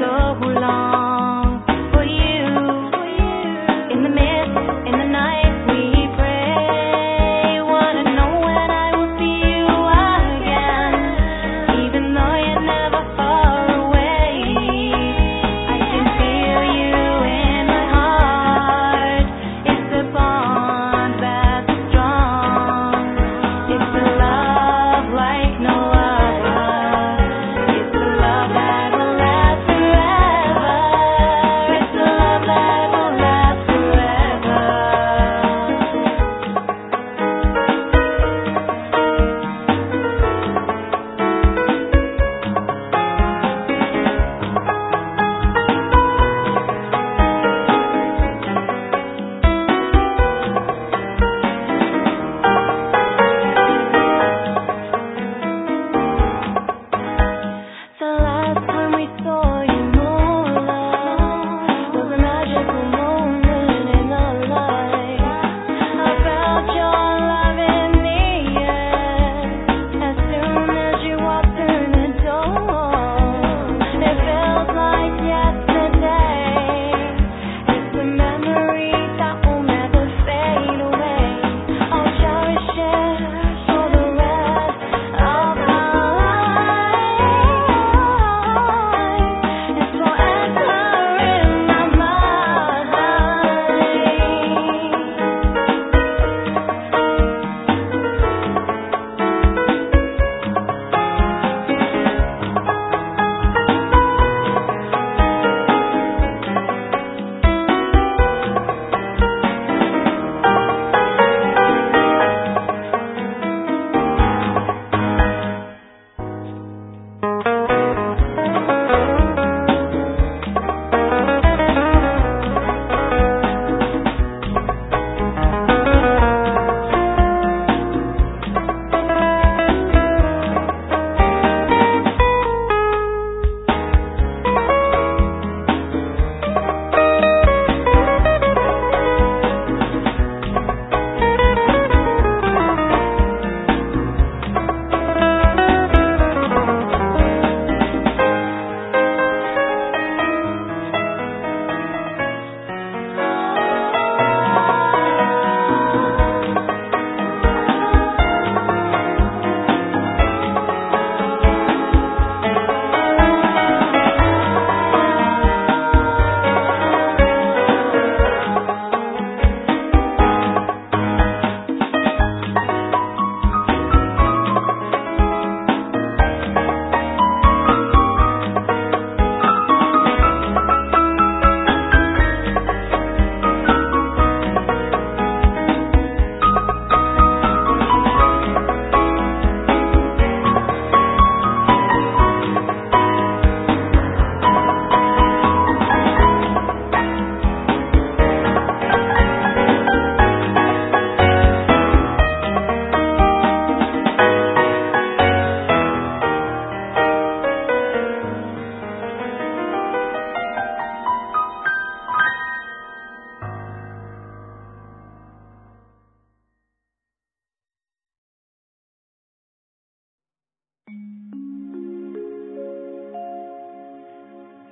the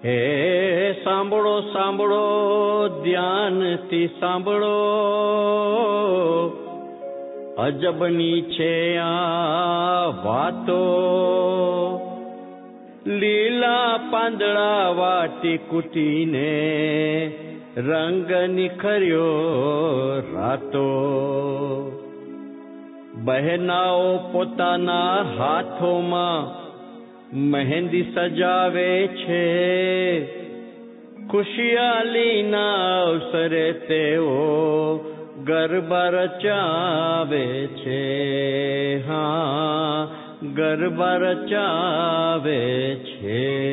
હે, સાંભળો સાંભળો, ધ્યાનથી સાંભળો. અજબની છે આ વાતો. લીલા પાંદડા વાટી કુટીને રંગ નિખર્યો રાતો. બહેનાઓ પોતાના હાથોમાં મહેંદી સજાવે છે. ખુશિયાલીના અવસરે તેઓ ગરબા રચાવે છે. હા, ગરબા રચાવે છે.